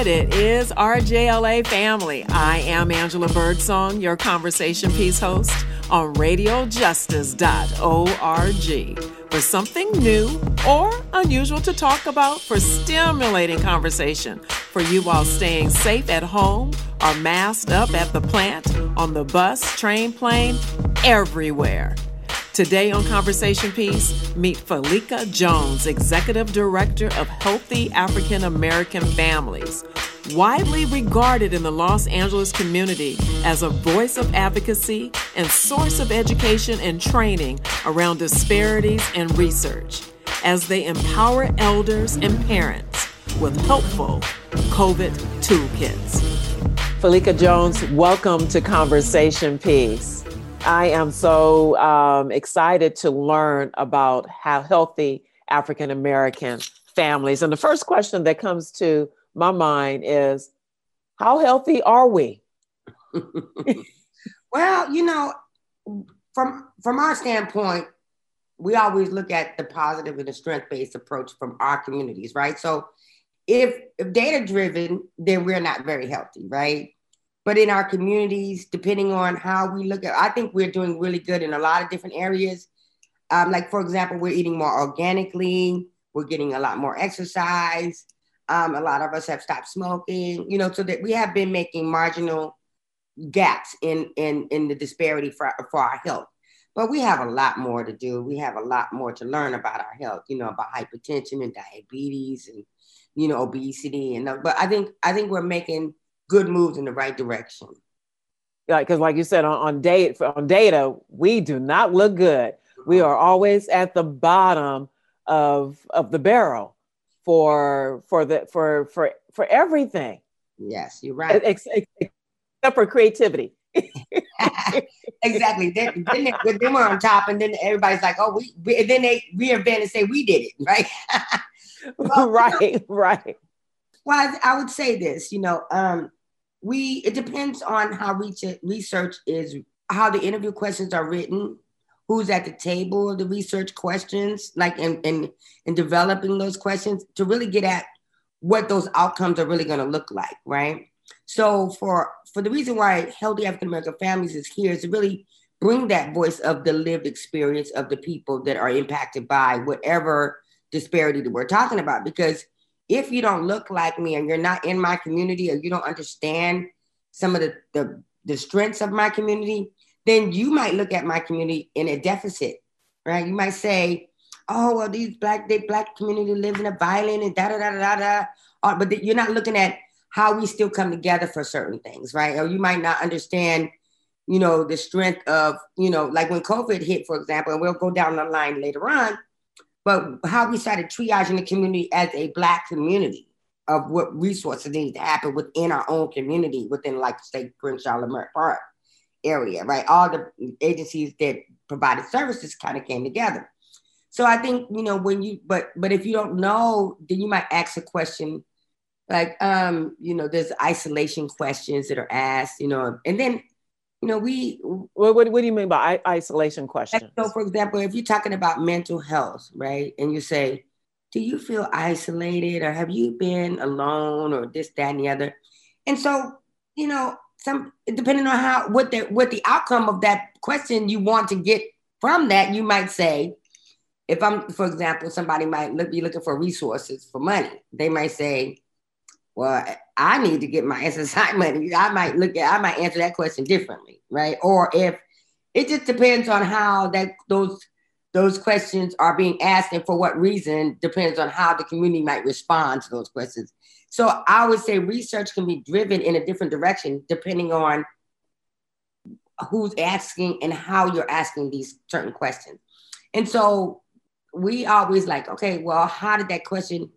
what it is, RJLA family. I am Angela Birdsong, your conversation piece host on radiojustice.org for something new or unusual to talk about for stimulating conversation for you while staying safe at home or masked up at the plant, on the bus, train, plane, everywhere. Today on Conversation Piece, meet Falika Jones, Executive Director of Healthy African American Families, widely regarded in the Los Angeles community as a voice of advocacy and source of education and training around disparities and research as they empower elders and parents with helpful COVID toolkits. Falika Jones, welcome to Conversation Piece. I am so um, excited to learn about how healthy African American families. And the first question that comes to my mind is how healthy are we? well, you know, from from our standpoint, we always look at the positive and the strength-based approach from our communities, right? So if, if data driven, then we're not very healthy, right? but in our communities, depending on how we look at, I think we're doing really good in a lot of different areas. Um, like for example, we're eating more organically. We're getting a lot more exercise. Um, a lot of us have stopped smoking. You know, so that we have been making marginal gaps in in in the disparity for for our health. But we have a lot more to do. We have a lot more to learn about our health. You know, about hypertension and diabetes and you know obesity and. But I think I think we're making good moves in the right direction. Yeah, because like you said on, on data on data, we do not look good. We are always at the bottom of of the barrel for for the for for for everything. Yes, you're right. Except, except for creativity. exactly. Then, then, they, then we're on top, and then everybody's like, "Oh, we." we and then they reinvent and say we did it, right? well, right, you know, right. Well, I, I, would say this. You know, um, we it depends on how research is how the interview questions are written who's at the table of the research questions like in in, in developing those questions to really get at what those outcomes are really going to look like right? So for for the reason why healthy african american families is here is to really bring that voice of the lived experience of the people that are impacted by whatever disparity that we're talking about. Because if you don't look like me and you're not in my community or you don't understand some of the, the, the strengths of my community, then you might look at my community in a deficit, right? You might say, oh, well, these black, they black community lives in a violent and da da da da da. Uh, but you're not looking at how we still come together for certain things, right? Or you might not understand, you know, the strength of, you know, like when COVID hit, for example, and we'll go down the line later on but how we started triaging the community as a Black community of what resources need to happen within our own community, within like the state Crenshaw Leimert Park area, right? All the agencies that provided services kind of came together. So I think, you know, when you but but if you don't know, then you might ask a question like um, you know, there's isolation questions that are asked, you know, and then you know, we. What, what, what do you mean by isolation questions? So, for example, if you're talking about mental health, right, and you say, do you feel isolated or have you been alone or this, that, and the other? And so, you know, some depending on how what the what the outcome of that question you want to get from that, you might say, if I'm, for example, somebody might look, be looking for resources for money, they might say, well, I need to get my SSI money. I might look at, I might answer that question differently, right? Or if it just depends on how that those those questions are being asked and for what reason depends on how the community might respond to those questions. So I would say research can be driven in a different direction depending on who's asking and how you're asking these certain questions. And so we always like, okay, well, how did that question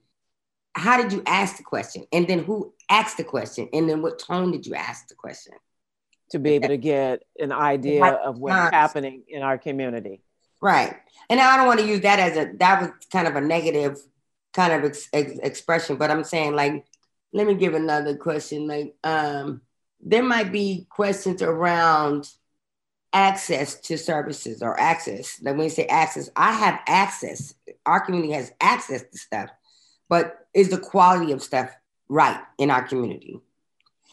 how did you ask the question? And then who asked the question? And then what tone did you ask the question? To be able to get an idea of what's happening in our community. Right. And I don't want to use that as a, that was kind of a negative kind of ex, ex, expression, but I'm saying like, let me give another question. Like, um, there might be questions around access to services or access. Like when you say access, I have access. Our community has access to stuff but is the quality of stuff right in our community.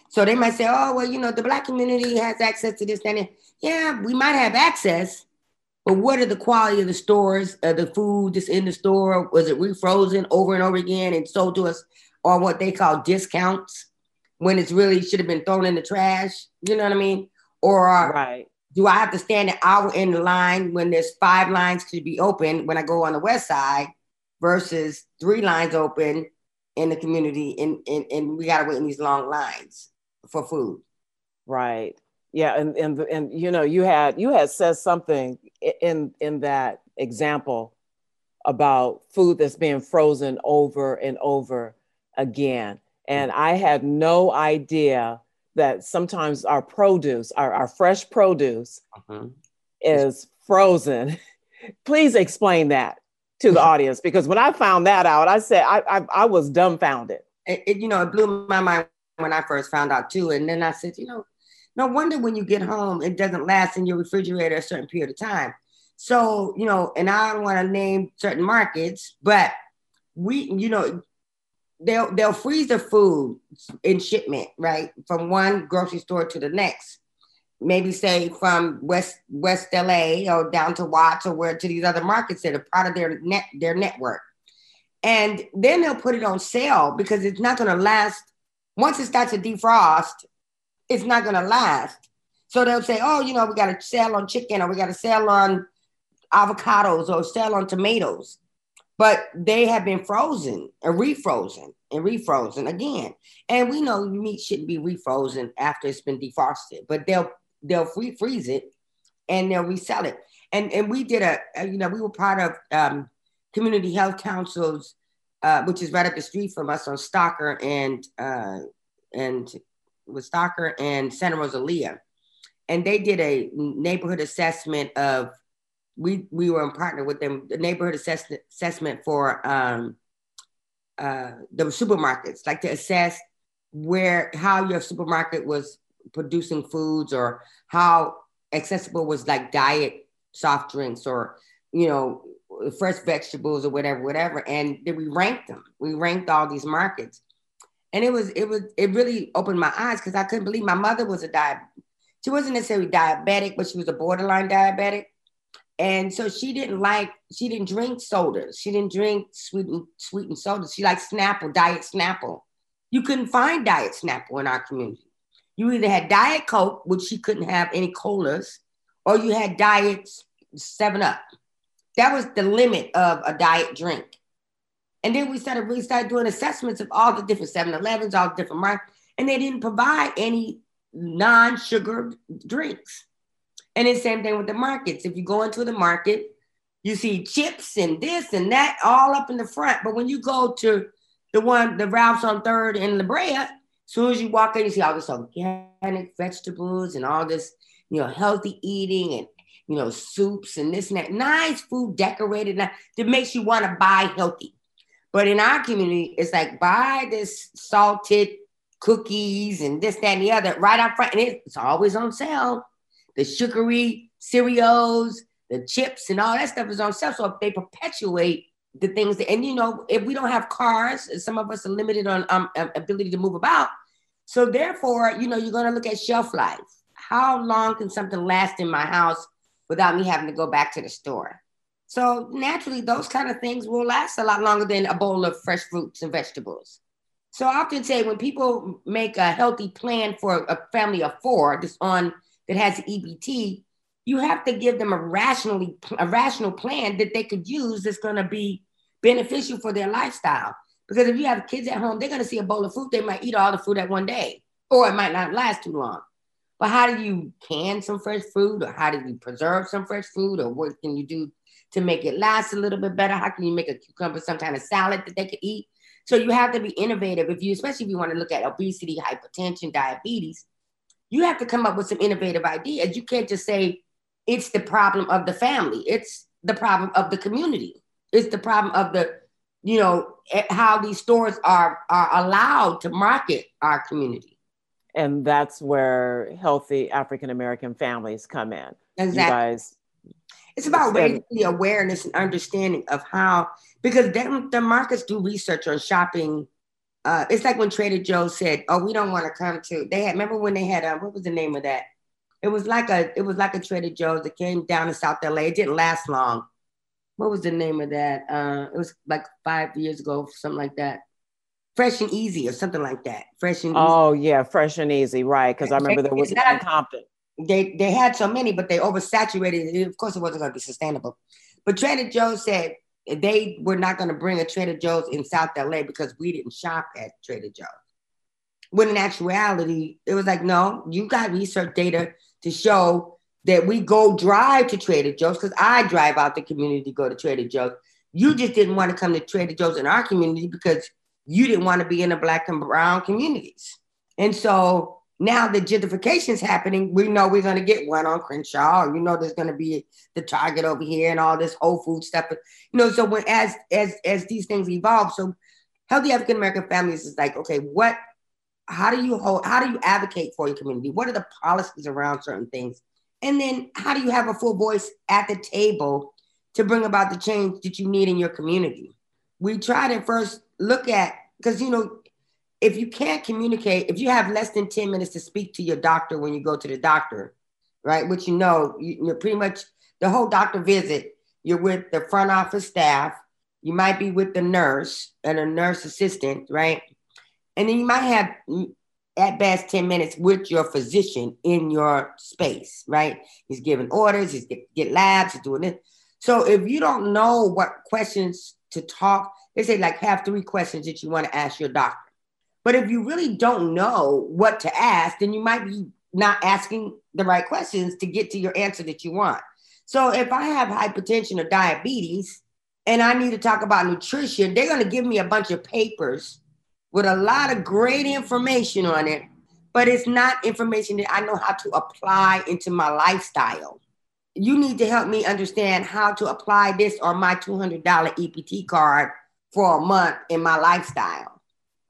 So they might say, oh, well, you know, the black community has access to this, and yeah, we might have access, but what are the quality of the stores, uh, the food that's in the store? Was it refrozen over and over again and sold to us on what they call discounts when it's really should have been thrown in the trash? You know what I mean? Or right. do I have to stand an hour in the line when there's five lines to be open when I go on the west side versus three lines open in the community and, and, and we got to wait in these long lines for food. Right. Yeah. And, and, and, you know, you had, you had said something in, in that example about food that's being frozen over and over again. And I had no idea that sometimes our produce, our, our fresh produce uh-huh. is frozen. Please explain that to the audience because when I found that out, I said I I, I was dumbfounded. It, it, you know, it blew my mind when I first found out too. And then I said, you know, no wonder when you get home, it doesn't last in your refrigerator a certain period of time. So, you know, and I don't want to name certain markets, but we, you know, they'll they'll freeze the food in shipment, right, from one grocery store to the next maybe say from West West LA or down to Watts or where to these other markets that are part of their net their network. And then they'll put it on sale because it's not going to last. Once it starts to defrost, it's not going to last. So they'll say, oh, you know, we got to sell on chicken or we got to sell on avocados or sell on tomatoes. But they have been frozen and refrozen and refrozen again. And we know meat shouldn't be refrozen after it's been defrosted, but they'll they'll free freeze it and they'll resell it. And and we did a, a you know we were part of um, community health councils, uh, which is right up the street from us on Stocker and uh, and Stocker and Santa Rosalia, and they did a neighborhood assessment of we we were in partner with them the neighborhood assessment assessment for um, uh, the supermarkets like to assess where how your supermarket was producing foods or how accessible was like diet soft drinks or you know fresh vegetables or whatever whatever. And then we ranked them. We ranked all these markets and it was it was it really opened my eyes because i couldn't believe my mother was a diet she wasn't necessarily diabetic but she was a borderline diabetic. And so she didn't like she didn't drink sodas she didn't drink sweetened sweetened sodas she liked snapple diet snapple. You couldn't find diet snapple in our community. You either had Diet Coke, which you couldn't have any colas, or you had Diet 7 Up. That was the limit of a diet drink. And then we started, we started doing assessments of all the different 7 Elevens, all the different markets, and they didn't provide any non sugar drinks. And the same thing with the markets. If you go into the market, you see chips and this and that all up in the front. But when you go to the one, the Ralph's on Third in La Brea, as soon as you walk in, you see all this organic vegetables and all this, you know, healthy eating and you know, soups and this and that. Nice food decorated that makes you want to buy healthy. But in our community, it's like buy this salted cookies and this, that, and the other right out front. And it's always on sale. The sugary cereals, the chips, and all that stuff is on sale. So if they perpetuate the things that, and you know, if we don't have cars, some of us are limited on um, ability to move about. So therefore, you know, you're going to look at shelf life. How long can something last in my house without me having to go back to the store? So naturally, those kind of things will last a lot longer than a bowl of fresh fruits and vegetables. So I often say when people make a healthy plan for a family of four, this on that has EBT, you have to give them a rationally a rational plan that they could use that's going to be beneficial for their lifestyle. Because if you have kids at home, they're going to see a bowl of fruit. They might eat all the fruit at one day, or it might not last too long. But how do you can some fresh fruit, or how do you preserve some fresh fruit, or what can you do to make it last a little bit better? How can you make a cucumber some kind of salad that they could eat? So you have to be innovative if you, especially if you want to look at obesity, hypertension, diabetes. You have to come up with some innovative ideas. You can't just say it's the problem of the family. It's the problem of the community. It's the problem of the, you know, how these stores are are allowed to market our community. And that's where healthy African American families come in. Exactly. You guys, it's about raising the awareness and understanding of how, because then the markets do research on shopping uh, it's like when Trader Joe's said, "Oh, we don't want to come to." They had remember when they had uh, what was the name of that? It was like a it was like a Trader Joe's that came down in South LA. It didn't last long. What was the name of that? Uh, it was like five years ago, something like that. Fresh and Easy or something like that. Fresh and oh yeah, Fresh and Easy, right? Because I remember there was in Compton. They they had so many, but they oversaturated it. Of course, it wasn't going to be sustainable. But Trader Joe's said they were not going to bring a Trader Joe's in South LA because we didn't shop at Trader Joe's. When in actuality, it was like, no, you got research data to show that we go drive to Trader Joe's because I drive out the community to go to Trader Joe's. You just didn't want to come to Trader Joe's in our community because you didn't want to be in the black and brown communities. And so now the gentrification is happening. We know we're going to get one on Crenshaw. You know, there's going to be the Target over here and all this Whole Food stuff. You know, so when as as as these things evolve, so healthy African American families is like, okay, what? How do you hold? How do you advocate for your community? What are the policies around certain things? And then how do you have a full voice at the table to bring about the change that you need in your community? We try to first look at because you know if you can't communicate, if you have less than 10 minutes to speak to your doctor when you go to the doctor, right? Which you know, you, are pretty much the whole doctor visit, you're with the front office staff, you might be with the nurse and a nurse assistant, right? And then you might have mm, at best 10 minutes with your physician in your space, right? He's giving orders, he's get, get labs, he's doing it. So if you don't know what questions to talk, they say like have three questions that you want to ask your doctor but if you really don't know what to ask, then you might be not asking the right questions to get to your answer that you want. So if I have hypertension or diabetes and I need to talk about nutrition, they're going to give me a bunch of papers with a lot of great information on it, but it's not information that I know how to apply into my lifestyle. You need to help me understand how to apply this on my $200 EBT card for a month in my lifestyle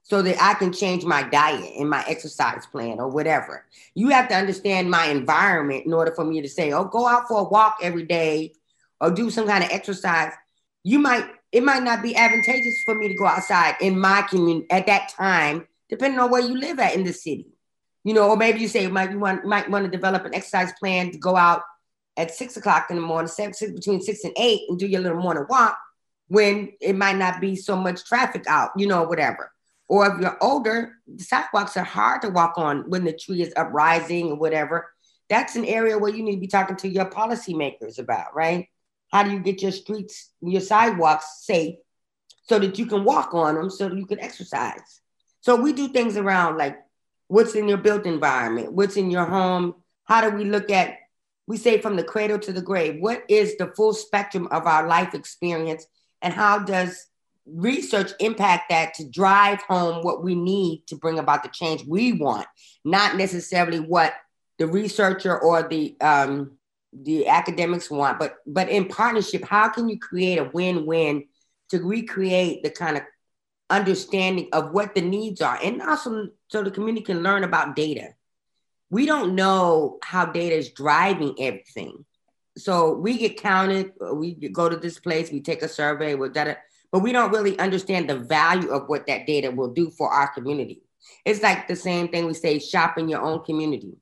so that I can change my diet and my exercise plan or whatever. You have to understand my environment in order for me to say, oh, go out for a walk every day or do some kind of exercise. You might, it might not be advantageous for me to go outside in my community at that time, depending on where you live at in the city. You know, or maybe you say might you want might want to develop an exercise plan to go out at six o'clock in the morning, seven, six, between six and eight, and do your little morning walk when it might not be so much traffic out, you know, whatever. Or if you're older, the sidewalks are hard to walk on when the tree is uprising or whatever. That's an area where you need to be talking to your policymakers about, right? How do you get your streets, your sidewalks safe so that you can walk on them so that you can exercise? So we do things around like what's in your built environment, what's in your home. How do we look at, we say from the cradle to the grave, what is the full spectrum of our life experience and how does research impact that to drive home what we need to bring about the change we want, not necessarily what the researcher or the um, the academics want, but but in partnership, how can you create a win-win to recreate the kind of understanding of what the needs are, and also so the community can learn about data. We don't know how data is driving everything. So we get counted, we go to this place, we take a survey with data but we don't really understand the value of what that data will do for our community. It's like the same thing we say shop in your own community.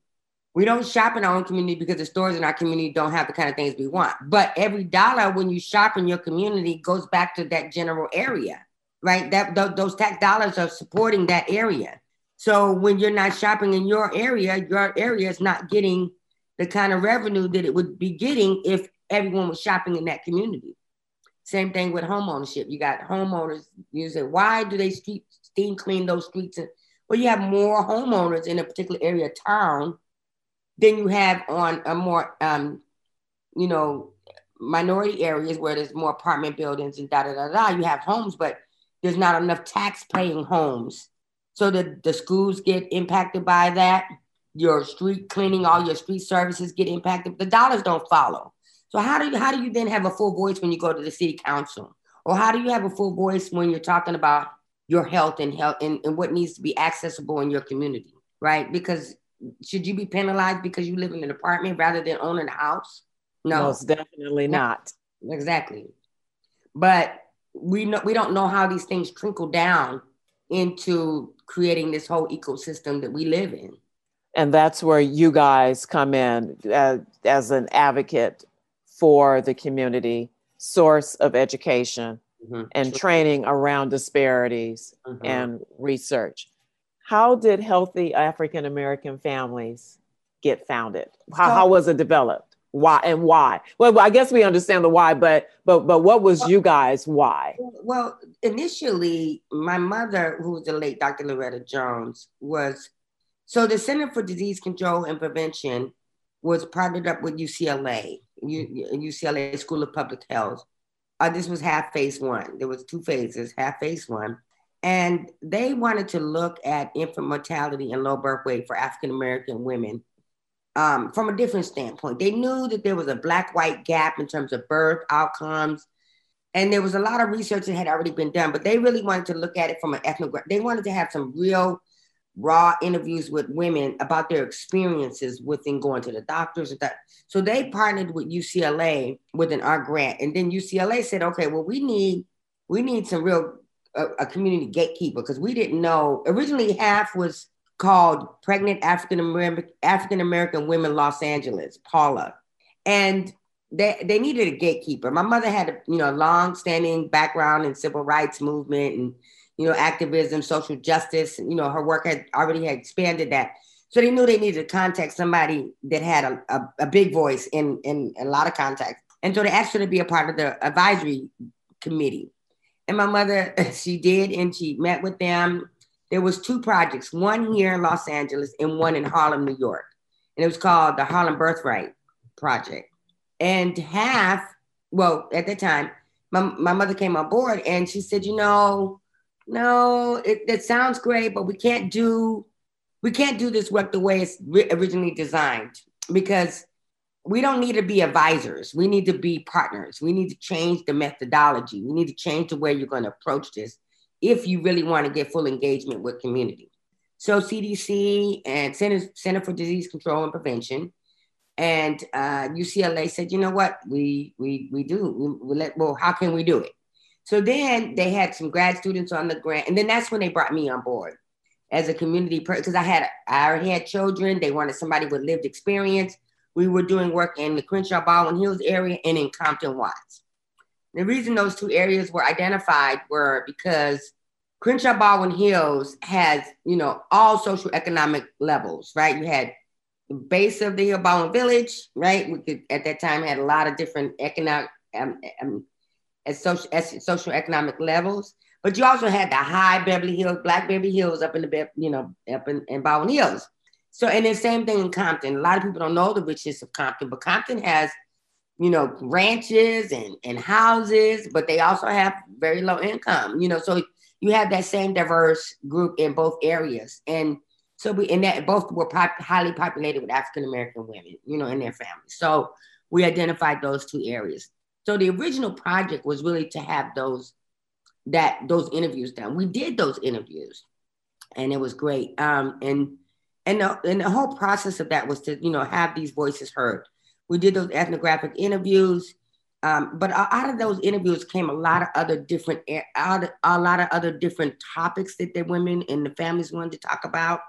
We don't shop in our own community because the stores in our community don't have the kind of things we want. But every dollar when you shop in your community goes back to that general area, right? That th- those tax dollars are supporting that area. So when you're not shopping in your area, your area is not getting the kind of revenue that it would be getting if everyone was shopping in that community. Same thing with homeownership. You got homeowners. Say, why do they street, steam clean those streets? And, well, you have more homeowners in a particular area of town than you have on a more, um, you know, minority areas where there's more apartment buildings and da da da da. You have homes, but there's not enough tax paying homes. So the, the schools get impacted by that. Your street cleaning, all your street services get impacted. The dollars don't follow. So how do you how do you then have a full voice when you go to the city council? Or how do you have a full voice when you're talking about your health and health and, and what needs to be accessible in your community, right? Because should you be penalized because you live in an apartment rather than owning a house? No, most definitely not. Exactly. But we know we don't know how these things trickle down into creating this whole ecosystem that we live in. And that's where you guys come in uh, as an advocate for the community, source of education mm-hmm. and training around disparities mm-hmm. and research. How did Healthy African American Families get founded? How, how was it developed? Why and why? Well, I guess we understand the why, but but but what was well, you guys why? Well, initially, my mother, who was the late Dr. Loretta Jones, was so the Center for Disease Control and Prevention was partnered up with UCLA, UCLA School of Public Health. Uh, this was HAF phase one. There was two phases, HAF phase one. And they wanted to look at infant mortality and low birth weight for African American women um, from a different standpoint. They knew that there was a black white gap in terms of birth outcomes. And there was a lot of research that had already been done, but they really wanted to look at it from an ethnographic. They wanted to have some real raw interviews with women about their experiences within going to the doctors that. So they partnered with UCLA with an art grant. And then UCLA said, okay, well, we need we need some real a, a community gatekeeper because we didn't know. Originally, HAF was called Pregnant African American African American Women Los Angeles, Paula, and they they needed a gatekeeper. My mother had a you know long standing background in civil rights movement and you know activism, social justice. You know her work had already had expanded that. So they knew they needed to contact somebody that had a, a, a big voice in, in, a lot of contacts. And so they asked her to be a part of the advisory committee. And my mother, she did, and she met with them. There was two projects, one here in Los Angeles and one in Harlem, New York. And it was called the Harlem Birthright Project. And HAF, well, at that time, my, my mother came on board and she said, you know, no, it, it sounds great, but we can't do we can't do this work the way it's originally designed because we don't need to be advisors. We need to be partners. We need to change the methodology. We need to change the way you're going to approach this if you really want to get full engagement with community. So CDC and Center, Center for Disease Control and Prevention and uh, UCLA said, you know what, we we we do. We, we let, well, how can we do it? So then they had some grad students on the grant, and then that's when they brought me on board as a community person because I had I already had children. They wanted somebody with lived experience we were doing work in the Crenshaw Baldwin Hills area and in Compton Watts. The reason those two areas were identified were because Crenshaw Baldwin Hills has, you know, all social economic levels, right? You had the base of the Hill Baldwin Village, right? We could at that time had a lot of different economic um, um, as social as social economic levels. But you also had the high Beverly Hills, Black Beverly Hills up in the you know up in, in Baldwin Hills. So, and the same thing in Compton. A lot of people don't know the richness of Compton, but Compton has, you know, ranches and, and houses, but they also have very low income, you know. So you have that same diverse group in both areas. And so we, and that both were pop, highly populated with African American women, you know, in their families. So we identified those two areas. So the original project was really to have those that those interviews done. We did those interviews, and it was great. Um, and and the, and the whole process of that was to you know have these voices heard we did those ethnographic interviews um, but out of those interviews came a lot of other different a lot of other different topics that the women and the families wanted to talk about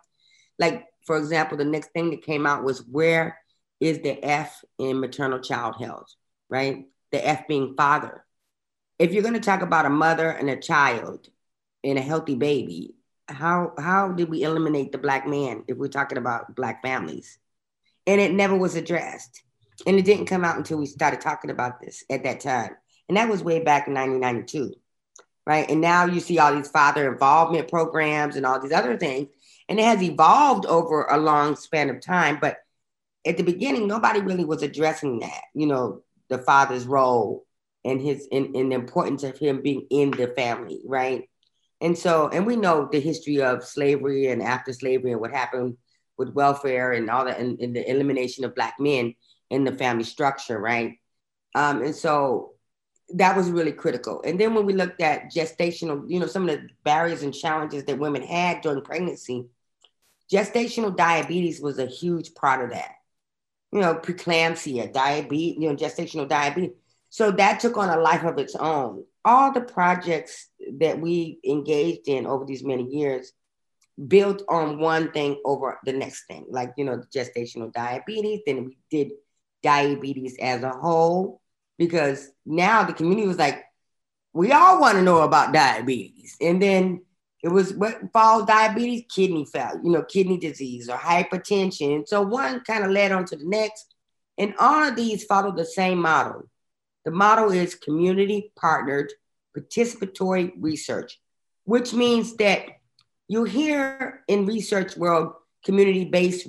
like for example the next thing that came out was where is the f in maternal child health right the f being father if you're going to talk about a mother and a child and a healthy baby how how did we eliminate the black man if we're talking about black families? And it never was addressed. And it didn't come out until we started talking about this at that time. And that was way back in 1992. Right. And now you see all these father involvement programs and all these other things. And it has evolved over a long span of time. But at the beginning, nobody really was addressing that, you know, the father's role and his and, and the importance of him being in the family, right? And so, and we know the history of slavery and after slavery and what happened with welfare and all that, and, and the elimination of Black men in the family structure, right? Um, and so that was really critical. And then when we looked at gestational, you know, some of the barriers and challenges that women had during pregnancy, gestational diabetes was a huge part of that. You know, preeclampsia, diabetes, you know, gestational diabetes. So that took on a life of its own. All the projects that we engaged in over these many years built on one thing over the next thing, like you know, gestational diabetes. Then we did diabetes as a whole because now the community was like, we all want to know about diabetes, and then it was what follows diabetes, kidney failure, you know, kidney disease or hypertension. So one kind of led on to the next, and all of these follow the same model. The model is community partnered participatory research, which means that you hear in research world community-based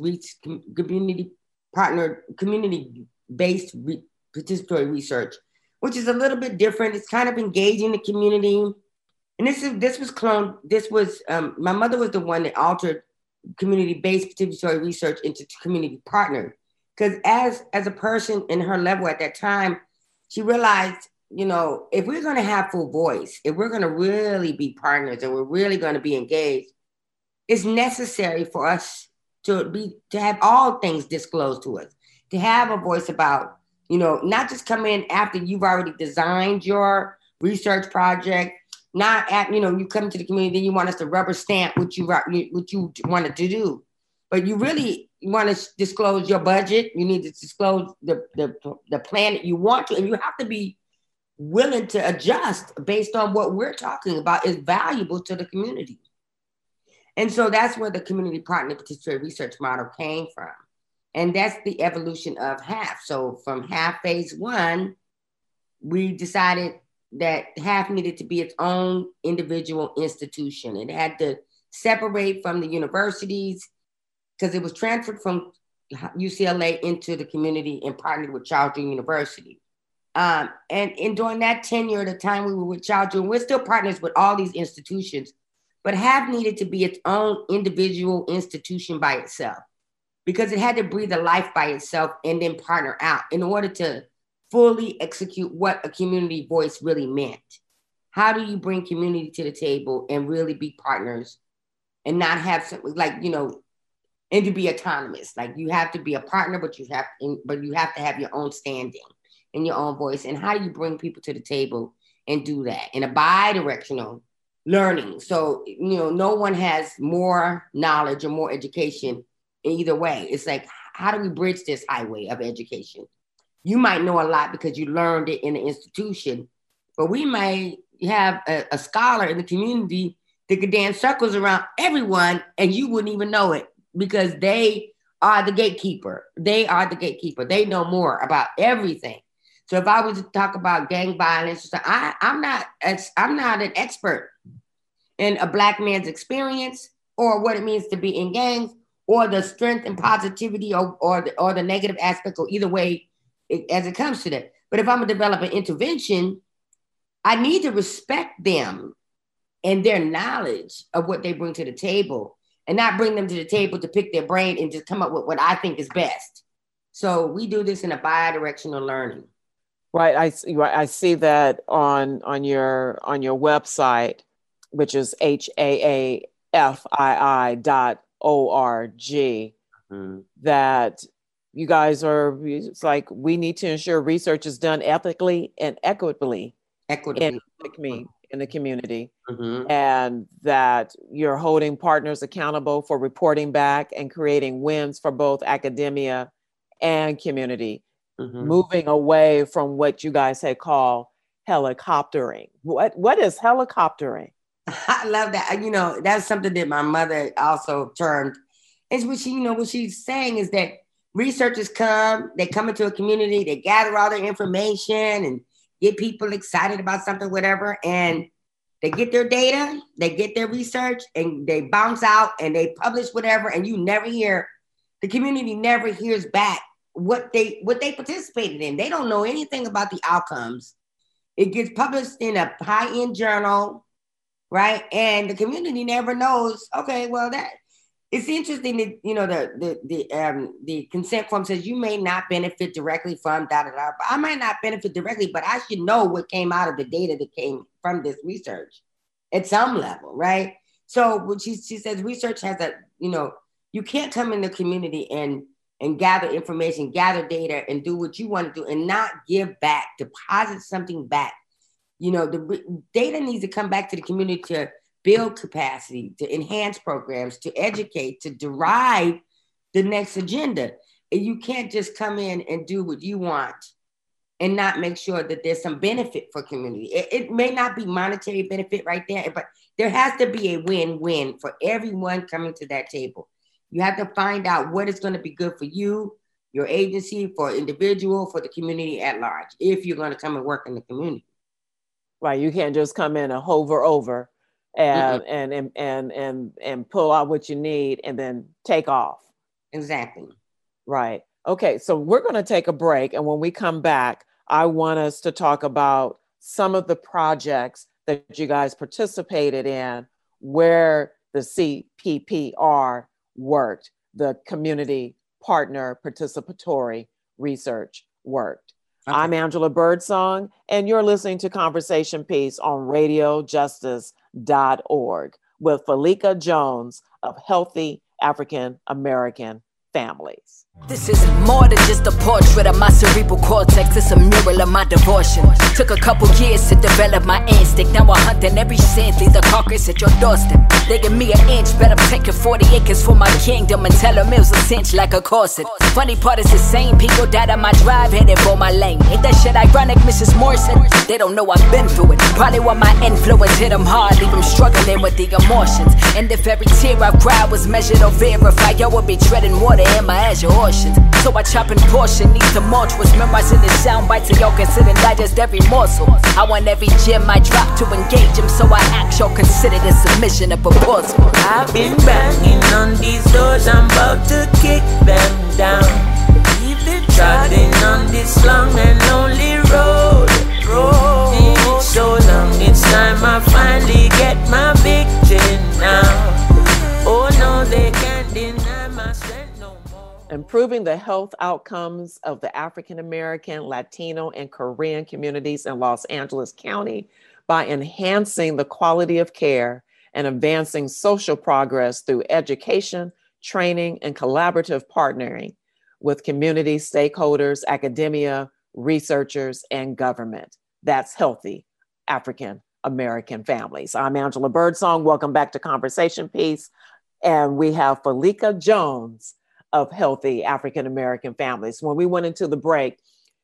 community partner community-based re- participatory research, which is a little bit different. It's kind of engaging the community. And this is this was cloned. This was um, my mother was the one that altered community-based participatory research into community partner. Because as as a person in her level at that time, she realized you know, if we're going to have full voice, if we're going to really be partners and we're really going to be engaged, it's necessary for us to be to have all things disclosed to us, to have a voice about, you know, not just come in after you've already designed your research project, not at, you know, you come to the community, then you want us to rubber stamp what you what you wanted to do, but you really want to disclose your budget. You need to disclose the the the plan that you want to, and you have to be willing to adjust based on what we're talking about is valuable to the community. And so that's where the community partner participatory research model came from. And that's the evolution of HAF. So from HAF phase one, we decided that HAF needed to be its own individual institution. It had to separate from the universities because it was transferred from UCLA into the community and partnered with Charles Drew University. Um, and, and during that tenure, the time we were with Charles Drew, we're still partners with all these institutions, but HAF needed to be its own individual institution by itself because it had to breathe a life by itself and then partner out in order to fully execute what a community voice really meant. How do you bring community to the table and really be partners and not have something like, you know, and to be autonomous? Like you have to be a partner, but you have, but you have to have your own standing and your own voice. And how do you bring people to the table and do that? In a bi-directional learning. So you know no one has more knowledge or more education in either way. It's like how do we bridge this highway of education you might know a lot because you learned it in the institution but we may have a, a scholar in the community that could dance circles around everyone and you wouldn't even know it because they are the gatekeeper. They are the gatekeeper. They know more about everything. So if I was to talk about gang violence, I, I'm not I'm not an expert in a black man's experience or what it means to be in gangs or the strength and positivity or, or, the, or the negative aspect or either way as it comes to that. But if I'm gonna develop an intervention, I need to respect them and their knowledge of what they bring to the table and not bring them to the table to pick their brain and just come up with what I think is best. So we do this in a bi-directional learning. Right. I see. I see that on on your on your website, which is h a a f i i dot o r g. Mm-hmm. That you guys are. It's like we need to ensure research is done ethically and equitably, equitably in the, in the community, mm-hmm. and that you're holding partners accountable for reporting back and creating wins for both academia and community mm-hmm. moving away from what you guys had called helicoptering. What what is helicoptering? I love that. You know, that's something that my mother also termed. Is what she, you know, what she's saying is that researchers come, they come into a community, they gather all their information and get people excited about something, whatever, and they get their data, they get their research, and they bounce out and they publish whatever, and you never hear the community never hears back what they what they participated in. They don't know anything about the outcomes. It gets published in a high-end journal, right? And the community never knows, okay, well that it's interesting that you know the the the um the consent form says you may not benefit directly from da da da. I might not benefit directly, but I should know what came out of the data that came from this research at some level, right? So she she says research has a you know you can't come in the community and and gather information, gather data, and do what you want to do, and not give back, deposit something back You know, the data needs to come back to the community to build capacity, to enhance programs, to educate, to derive the next agenda. And you can't just come in and do what you want and not make sure that there's some benefit for community. It, it, may not be monetary benefit right there, but there has to be a win-win for everyone coming to that table. You have to find out what is going to be good for you, your agency, for individual, for the community at large, if you're going to come and work in the community. Right. You can't just come in and hover over and, mm-hmm. and, and, and, and, and pull out what you need and then take off. Exactly. Right. Okay. So we're going to take a break. And when we come back, I want us to talk about some of the projects that you guys participated in where the CPPR worked, the community partner participatory research worked. Okay. I'm Angela Birdsong, and you're listening to Conversation Piece on radiojustice.org with Falika Jones of Healthy African American Families. This is more than just a portrait of my cerebral cortex, it's a mural of my devotion. Took a couple years to develop my instinct. Now I'm hunting every sin, leave the carcass at your doorstep. They give me an inch, bet I'm taking 40 acres for my kingdom and tell them it was a cinch like a corset. Funny part is the same people died on my drive, headed for my lane. Ain't that shit ironic, Mrs. Morrison? They don't know I've been through it. Probably want my influence hit them hard, leave them struggling with the emotions. And if every tear I cried was measured or verified, y'all would be treading water in my azure So I chop and portion, march was memorizing the sound bites, so y'all consider digest every morsel. I want every gem I drop to engage him, so I act, y'all consider the submission a proposal. I've been banging on these doors, I'm about to kick them down. We've been trotting on this long and lonely road. road. So long, it's time I Improving the health outcomes of the African American, Latino, and Korean communities in Los Angeles County by enhancing the quality of care and advancing social progress through education, training, and collaborative partnering with community stakeholders, academia, researchers, and government. That's healthy African American families. I'm Angela Birdsong. Welcome back to Conversation Piece. And we have Falika Jones of Healthy African American Families. When we went into the break,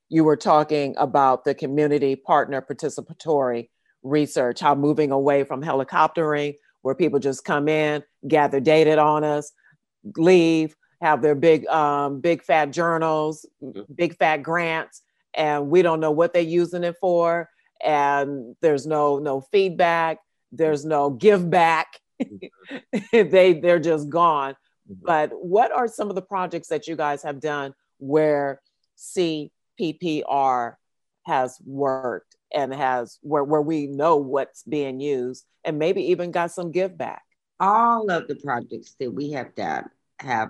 you were talking about the community partner participatory research, how moving away from helicoptering, where people just come in, gather data on us, leave, have their big, um, big fat journals, mm-hmm. big fat grants, and we don't know what they're using it for, and there's no no feedback, there's no give back. Mm-hmm. they they're just gone. But what are some of the projects that you guys have done where CPPR has worked and has where, where we know what's being used and maybe even got some give back? All of the projects that we have done have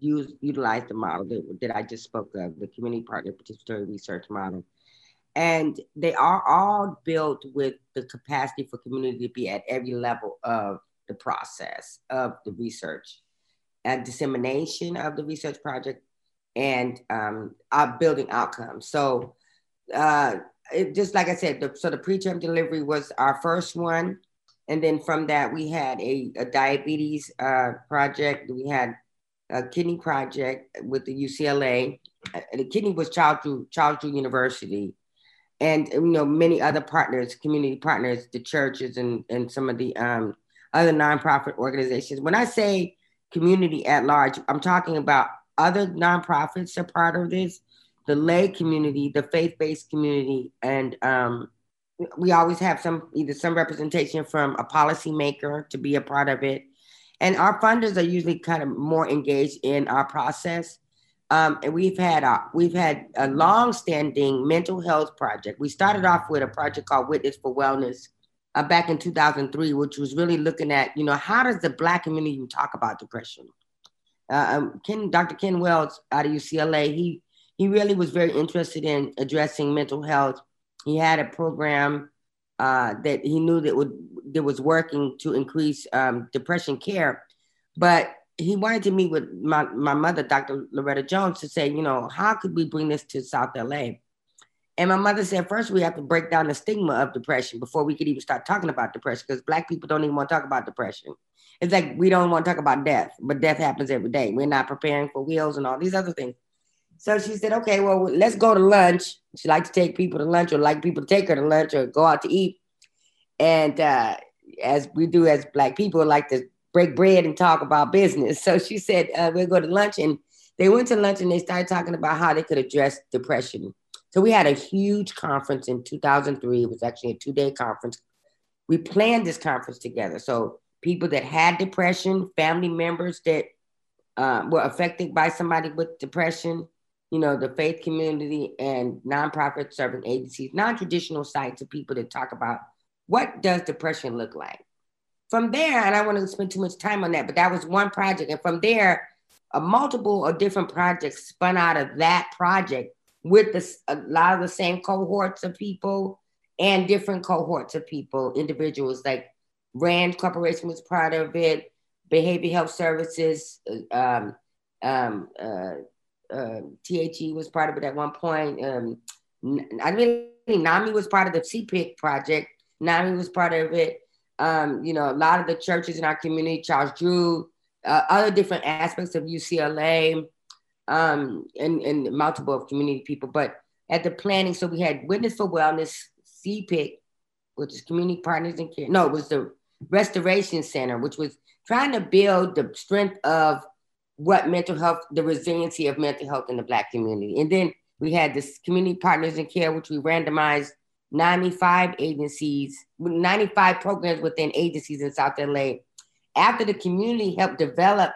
used utilized the model that, that I just spoke of, the community partner participatory research model. And they are all built with the capacity for community to be at every level of the process of the research and dissemination of the research project and um, building outcomes. So uh, it, just like I said, the, so the preterm delivery was our first one. And then from that, we had a, a diabetes uh, project. We had a kidney project with the UCLA. Uh, the kidney was Charles Drew, Charles Drew University. And you know, many other partners, community partners, the churches and, and some of the um, other nonprofit organizations. When I say community at large, I'm talking about other nonprofits that are part of this, the lay community, the faith-based community, and um, we always have some either some representation from a policymaker to be a part of it. And our funders are usually kind of more engaged in our process. Um, and we've had a, we've had a long-standing mental health project. We started off with a project called Witness for Wellness uh, back in 2003, which was really looking at, you know, how does the Black community talk about depression? Uh, um, Ken, Dr. Ken Wells out of UCLA, he he really was very interested in addressing mental health. He had a program uh, that he knew that would that was working to increase um, depression care, but he wanted to meet with my, my mother, Dr. Loretta Jones, to say, you know, how could we bring this to South LA? And my mother said, first we have to break down the stigma of depression before we could even start talking about depression, because black people don't even want to talk about depression. It's like we don't want to talk about death, but death happens every day. We're not preparing for wheels and all these other things. So she said, okay, well, let's go to lunch. She liked to take people to lunch or like people to take her to lunch or go out to eat. And uh, as we do as black people, like to break bread and talk about business. So she said, uh, we'll go to lunch. And they went to lunch and they started talking about how they could address depression. So we had a huge conference in 2003. It was actually a two-day conference. We planned this conference together. So people that had depression, family members that uh, were affected by somebody with depression, you know, the faith community and nonprofit serving agencies, non-traditional sites of people that talk about what does depression look like. From there, and I want to spend too much time on that, but that was one project. And from there, a multiple of different projects spun out of that project with a lot of the same cohorts of people and different cohorts of people, individuals like Rand Corporation was part of it, Behavior Health Services, um, um, uh, uh, THE was part of it at one point. Um, I mean, NAMI was part of the CPIC project. NAMI was part of it. Um, you know, a lot of the churches in our community, Charles Drew, uh, other different aspects of UCLA, um, and, and multiple of community people. But at the planning, so we had Witness for Wellness, CPIC, which is Community Partners in Care. No, it was the Restoration Center, which was trying to build the strength of what mental health, the resiliency of mental health in the Black community. And then we had this Community Partners in Care, which we randomized 95 agencies, 95 programs within agencies in South LA. After the community helped develop,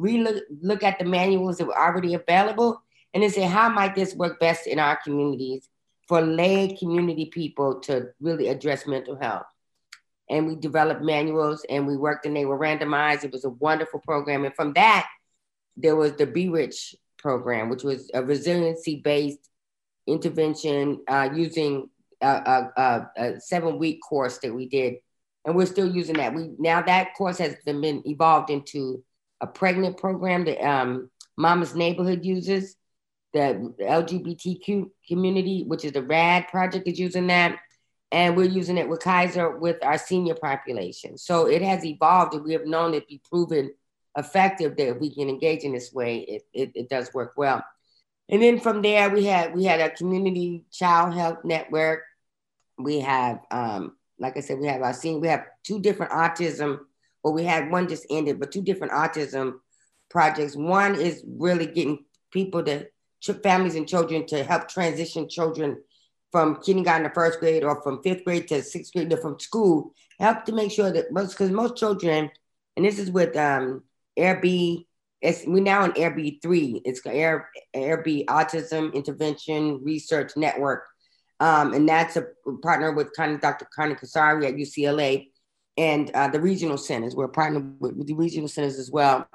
re-look look at the manuals that were already available, and then say, how might this work best in our communities for lay community people to really address mental health? And we developed manuals and we worked and they were randomized. It was a wonderful program. And from that, there was the Be Rich program, which was a resiliency based intervention uh, using a, a, a, seven week course that we did. And we're still using that. We now that course has been evolved into a pregnant program that um, Mama's Neighborhood uses. The LGBTQ community, which is the RAD project, is using that. And we're using it with Kaiser with our senior population. So it has evolved and we have known it be proven effective that we can engage in this way, it, it, it does work well. And then from there, we had we had a community child health network. We have, um, like I said, we have our senior. We have two different autism. Well, we had one just ended, but two different autism projects. One is really getting people to families and children to help transition children from kindergarten to first grade or from fifth grade to sixth grade or from school. Help to make sure that most because most children, and this is with um, AIR-B. It's we're now in AIR-B three. It's Air AIR-B Autism Intervention Research Network, um, and that's a partner with Dr. Connie Kasari at UCLA, and uh, the regional centers. We're partnered with, the regional centers as well,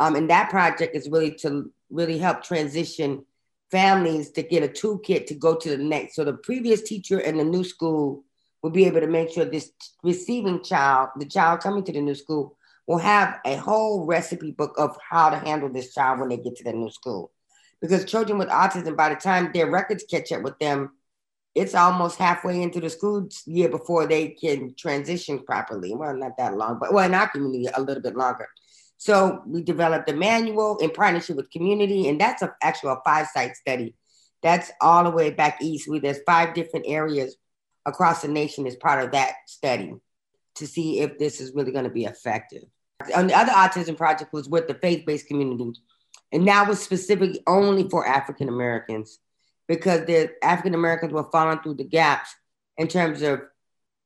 um, and that project is really to really help transition families to get a toolkit to go to the next. So the previous teacher and the new school will be able to make sure this receiving child, the child coming to the new school, will have a whole recipe book of how to handle this child when they get to the new school. Because children with autism, by the time their records catch up with them, it's almost halfway into the school year before they can transition properly. Well, not that long, but well, in our community, a little bit longer. So we developed a manual in partnership with community, and that's a, actual five site study. That's all the way back east. We, there's five different areas across the nation as part of that study to see if this is really going to be effective. And the other autism project was with the faith-based community, and that was specifically only for African Americans because the African Americans were falling through the gaps in terms of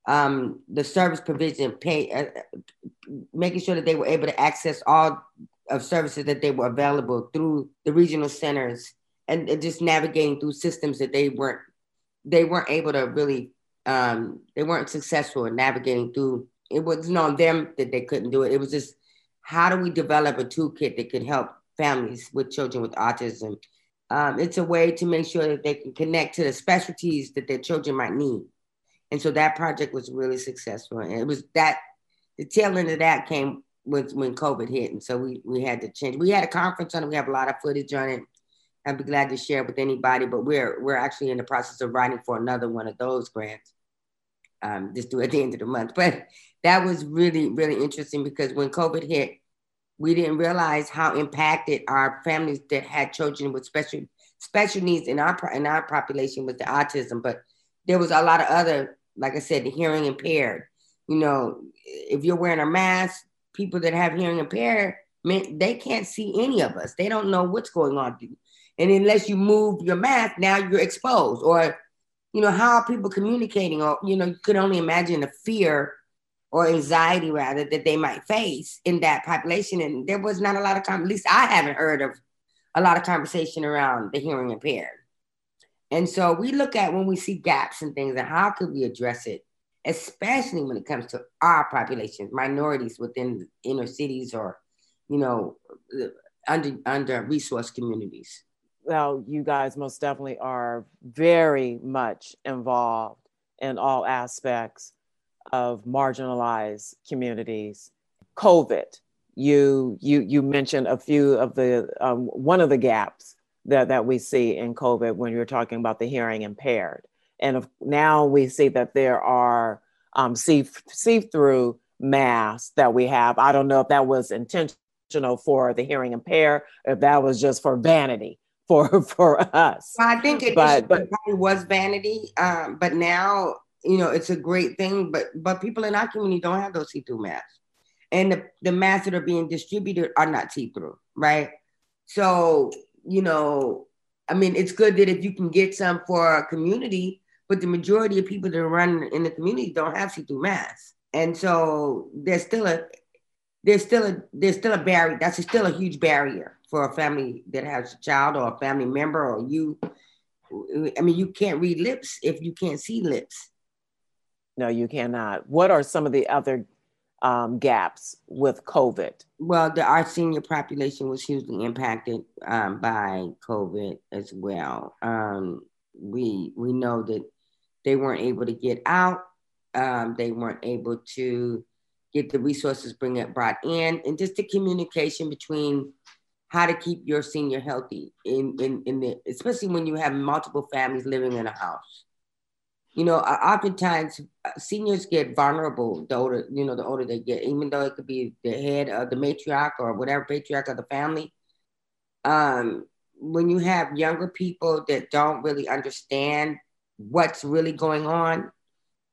um, the service provision, pay, uh, making sure that they were able to access all of services that they were available through the regional centers, and, and just navigating through systems that they weren't they weren't able to really um, they weren't successful in navigating through it wasn't on them that they couldn't do it. It was just how do we develop a toolkit that could help families with children with autism? Um, it's a way to make sure that they can connect to the specialties that their children might need. And so that project was really successful. And it was that the tail end of that came with when COVID hit. And so we, we had to change. We had a conference on it. We have a lot of footage on it. I'd be glad to share with anybody. But we're we're actually in the process of writing for another one of those grants. Um, just do at the end of the month. But that was really really interesting because when COVID hit, we didn't realize how impacted our families that had children with special special needs in our in our population with the autism. But there was a lot of other, like I said, the hearing impaired. You know, if you're wearing a mask, people that have hearing impairment, they can't see any of us. They don't know what's going on. And unless you move your mask, now you're exposed. Or, you know, how are people communicating? Or, you know, you could only imagine the fear or anxiety rather that they might face in that population. And there was not a lot of, at least I haven't heard of a lot of conversation around the hearing impaired. And so we look at when we see gaps and things and how could we address it, especially when it comes to our populations, minorities within inner cities or, you know, under under resource communities. Well, you guys most definitely are very much involved in all aspects of marginalized communities. COVID, you you you mentioned a few of the um, one of the gaps that that we see in COVID when you're talking about the hearing impaired, and now we see that there are um, see see through masks that we have. I don't know if that was intentional for the hearing impaired, if that was just for vanity for for us. Well, I think it but, but, probably was vanity, um, but now you know it's a great thing. But but people in our community don't have those see-through masks, and the the masks that are being distributed are not see-through, right? So you know, I mean, it's good that if you can get some for a community, but the majority of people that are run in the community don't have see-through masks, and so there's still a there's still a there's still a barrier. That's still a huge barrier for a family that has a child or a family member or you. I mean, you can't read lips if you can't see lips. No, you cannot. What are some of the other um, gaps with COVID? Well, the, our senior population was hugely impacted um, by COVID as well. Um, we we know that they weren't able to get out. Um, they weren't able to get the resources bring it brought in, and just the communication between how to keep your senior healthy in in in the especially when you have multiple families living in a house. You know, oftentimes uh, seniors get vulnerable the older you know the older they get, even though it could be the head of the matriarch or whatever patriarch of the family. Um, when you have younger people that don't really understand what's really going on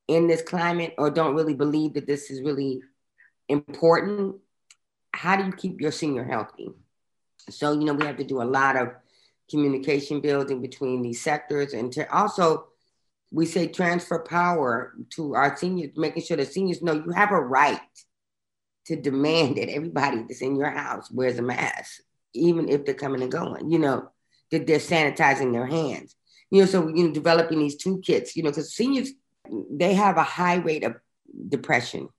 in this climate or don't really believe that this is really important, how do you keep your senior healthy? So, you know, we have to do a lot of communication building between these sectors and to also we say transfer power to our seniors, making sure the seniors know you have a right to demand that everybody that's in your house wears a mask, even if they're coming and going, you know, that they're sanitizing their hands. You know, so you know, developing these toolkits, you know, because seniors they have a high rate of depression.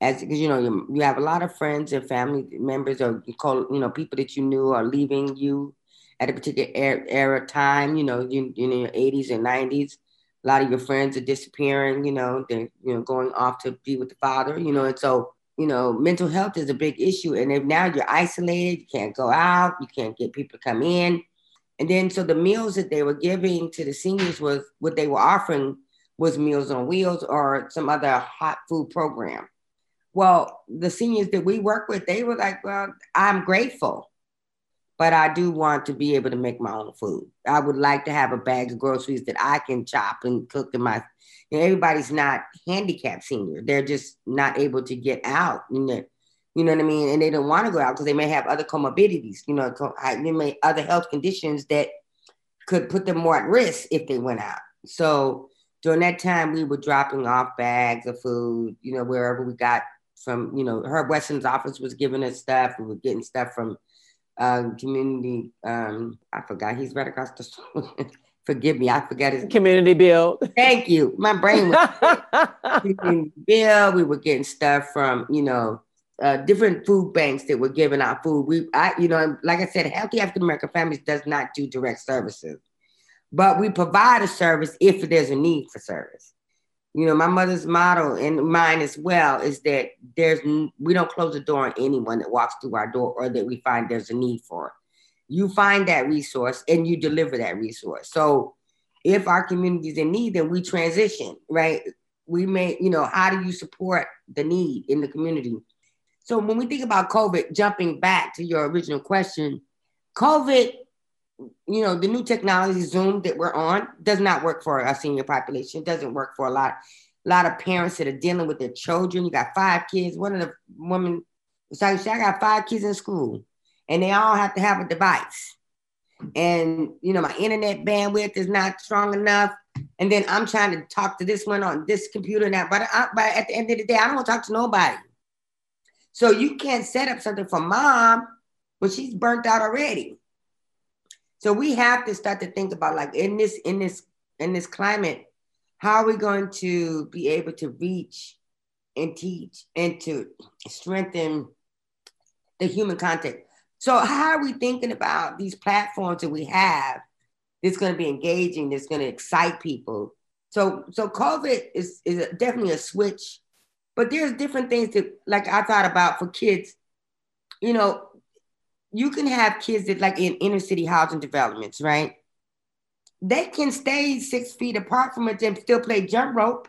As because you know you, you have a lot of friends and family members or you call you know people that you knew are leaving you at a particular era, era time you know you, you know your 80s and 90s a lot of your friends are disappearing you know they're you know going off to be with the father you know and so you know mental health is a big issue and if now you're isolated you can't go out you can't get people to come in. And then so the meals that they were giving to the seniors was what they were offering was meals on wheels or some other hot food program. Well, the seniors that we work with, they were like, well, I'm grateful, but I do want to be able to make my own food. I would like to have a bag of groceries that I can chop and cook in my. You know, everybody's not handicapped senior; they're just not able to get out. You know, you know what I mean, and they don't want to go out because they may have other comorbidities. You know, they may other health conditions that could put them more at risk if they went out. So during that time, we were dropping off bags of food. You know, wherever we got from you know Herb Wesson's office was giving us stuff. We were getting stuff from um, community. Um, I forgot he's right across the street. Forgive me, I forgot his Community Build. Thank you. My brain was Community Build. We were getting stuff from you know uh, different food banks that were giving out food. We, I, you know, like I said, Healthy African American Families does not do direct services, but we provide a service if there's a need for service you know, my mother's motto and mine as well is that there's we don't close the door on anyone that walks through our door or that we find there's a need for. you find that resource and you deliver that resource. So if our community is in need, then we transition, right? We may, you know, how do you support the need in the community? So when we think about COVID, jumping back to your original question, COVID, you know, the new technology Zoom that we're on does not work for our senior population. It doesn't work for a lot, a lot of parents that are dealing with their children. You got five kids. One of the women was like, I got five kids in school, and they all have to have a device and you know my internet bandwidth is not strong enough and then i'm trying to talk to this one on this computer now but, I, but at the end of the day i don't want to talk to nobody so you can't set up something for mom when she's burnt out already so we have to start to think about like in this in this in this climate how are we going to be able to reach and teach and to strengthen the human contact so how are we thinking about these platforms that we have that's going to be engaging, that's going to excite people? So so COVID is is definitely a switch, but there's different things that like I thought about for kids. You know, you can have kids that like in inner city housing developments, right? They can stay six feet apart from it and still play jump rope,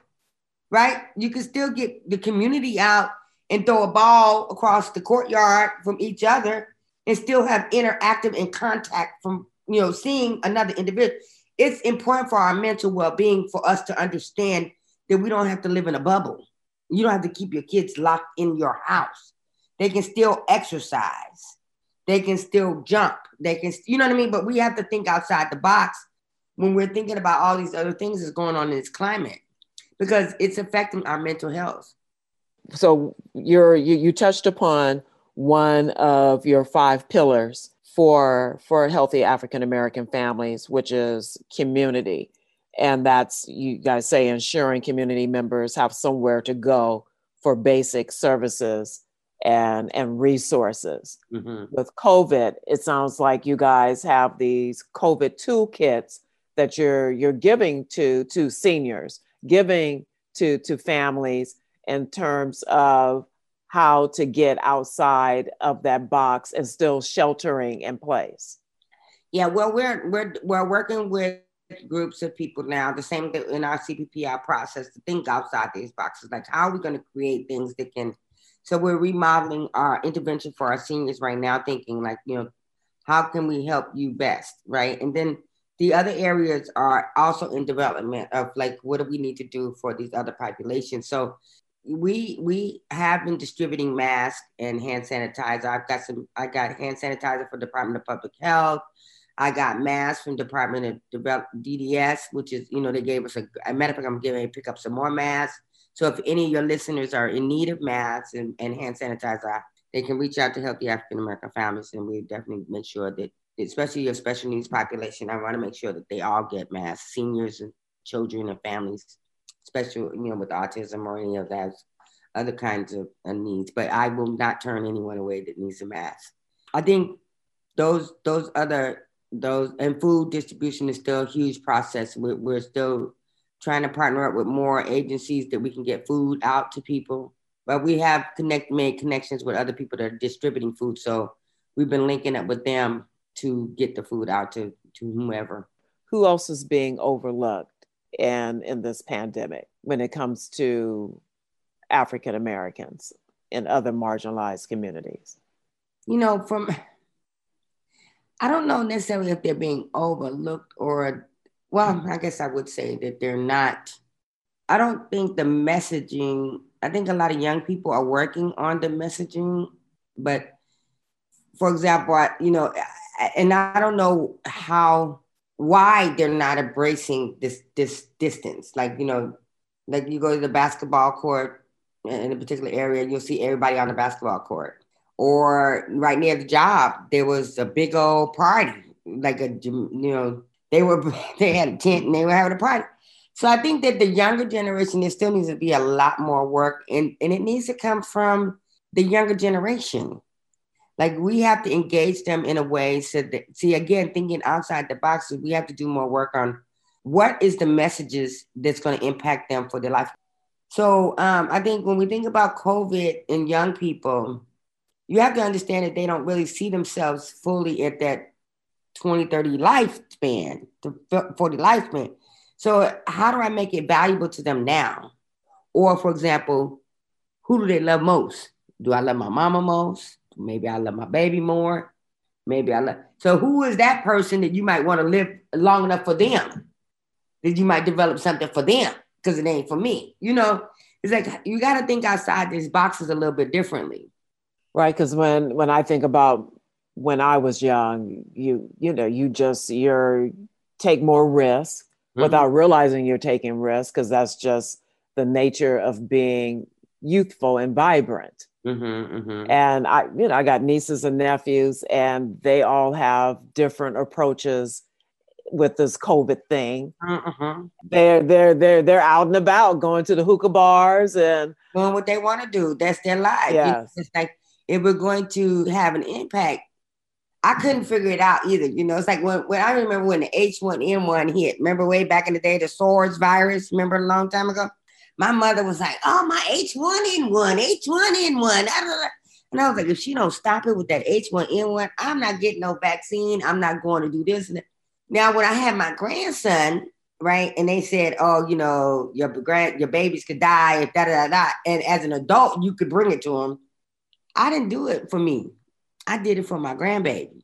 right? You can still get the community out and throw a ball across the courtyard from each other and still have interactive and contact from you know seeing another individual it's important for our mental well-being for us to understand that we don't have to live in a bubble you don't have to keep your kids locked in your house they can still exercise they can still jump. They can you know what i mean? But we have to think outside the box when we're thinking about all these other things that's going on in this climate because it's affecting our mental health. So you're you, you touched upon one of your five pillars for for healthy African American families, which is community. And that's you guys say ensuring community members have somewhere to go for basic services and and resources. Mm-hmm. With COVID, it sounds like you guys have these COVID toolkits that you're you're giving to to seniors, giving to to families in terms of how to get outside of that box and still sheltering in place? Yeah, well, we're we're we're working with groups of people now, the same in our CPPI process to think outside these boxes. Like, how are we going to create things that can? So we're remodeling our intervention for our seniors right now, thinking like, you know, how can we help you best, right? And then the other areas are also in development of like, what do we need to do for these other populations? So we we have been distributing masks and hand sanitizer. I've got some. I got hand sanitizer for Department of Public Health. I got masks from Department of Develop DDS, which is you know they gave us a. matter of fact, I'm to pick up some more masks. So if any of your listeners are in need of masks and, and hand sanitizer, they can reach out to Healthy African American Families, and we definitely make sure that, especially your special needs population, I want to make sure that they all get masks, seniors and children and families special, you know, with autism or any of that other kinds of uh, needs. But I will not turn anyone away that needs a mask. I think those those other those and food distribution is still a huge process. We're, we're still trying to partner up with more agencies that we can get food out to people. But we have connect made connections with other people that are distributing food. So we've been linking up with them to get the food out to to whomever. Who else is being overlooked? and in this pandemic when it comes to African Americans and other marginalized communities? You know, from I don't know necessarily if they're being overlooked or, well, I guess I would say that they're not. I don't think the messaging, I think a lot of young people are working on the messaging, but for example, I, you know, and I don't know how why they're not embracing this this distance. Like you know, like you go to the basketball court in a particular area, you'll see everybody on the basketball court. Or right near the job, there was a big old party, like a you know they were they had a tent and they were having a party. So I think that the younger generation, there still needs to be a lot more work, and and it needs to come from the younger generation. Like we have to engage them in a way so that see again thinking outside the box. We have to do more work on what is the messages that's going to impact them for their life. So um, I think when we think about COVID and young people, you have to understand that they don't really see themselves fully at that 20, 30 lifespan, to 40 lifespan. So how do I make it valuable to them now? Or for example, who do they love most? Do I love my mama most? Maybe I love my baby more. Maybe I love. So who is that person that you might want to live long enough for them? That you might develop something for them because it ain't for me. You know, it's like you got to think outside these boxes a little bit differently. Right, because when when I think about when I was young, you you know you just you're take more risk mm-hmm. without realizing you're taking risk because that's just the nature of being youthful and vibrant. Mm-hmm, mm-hmm. And I, you know, I got nieces and nephews, and they all have different approaches with this COVID thing. Mm-hmm. They're they're they're they're out and about, going to the hookah bars and doing what they want to do. That's their life. Yes. It's like if we're going to have an impact. I couldn't figure it out either. You know, it's like when, when I remember when the H1N1 hit. Remember way back in the day, the SARS virus. Remember a long time ago my mother was like, "Oh, my H1N1, H1N1." And I was like, if she don't stop it with that H1N1, I'm not getting no vaccine. I'm not going to do this. Now, when I had my grandson, right, and they said, "Oh, you know, your grand your babies could die da da da," and as an adult, you could bring it to them. I didn't do it for me. I did it for my grandbaby.